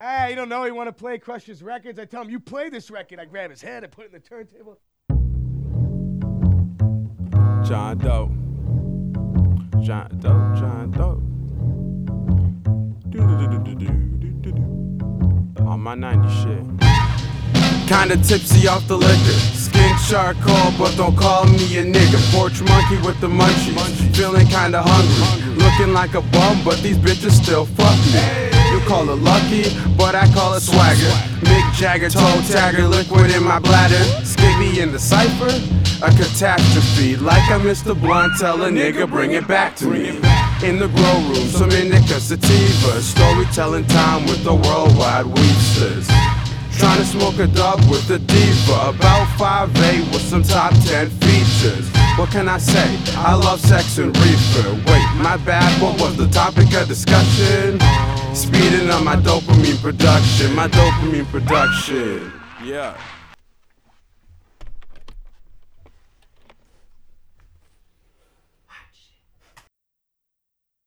Ah, you don't know. He want to play Crush's records. I tell him, you play this record. I grab his head. I put it in the turntable. John Doe. John Doe. John Doe. On my 90 shit. Kinda tipsy off the liquor. Skin charcoal, but don't call me a nigga. Porch monkey with the munchies. Feeling kinda hungry. Looking like a bum, but these bitches still fuck me. Call it lucky, but I call it swagger. Mick Jagger, toe tagger, liquid in my bladder. Skibby in the cipher, a catastrophe. Like I Mr. the blunt, tell a nigga, bring it back to me. In the grow room, some indica sativa. Storytelling time with the worldwide weepsters. Trying to smoke a dub with a diva. About 5'8 with some top 10 features. What can I say? I love sex and reefer. Wait, my bad, what was the topic of discussion? Speeding up my dopamine production, my dopamine production. Yeah.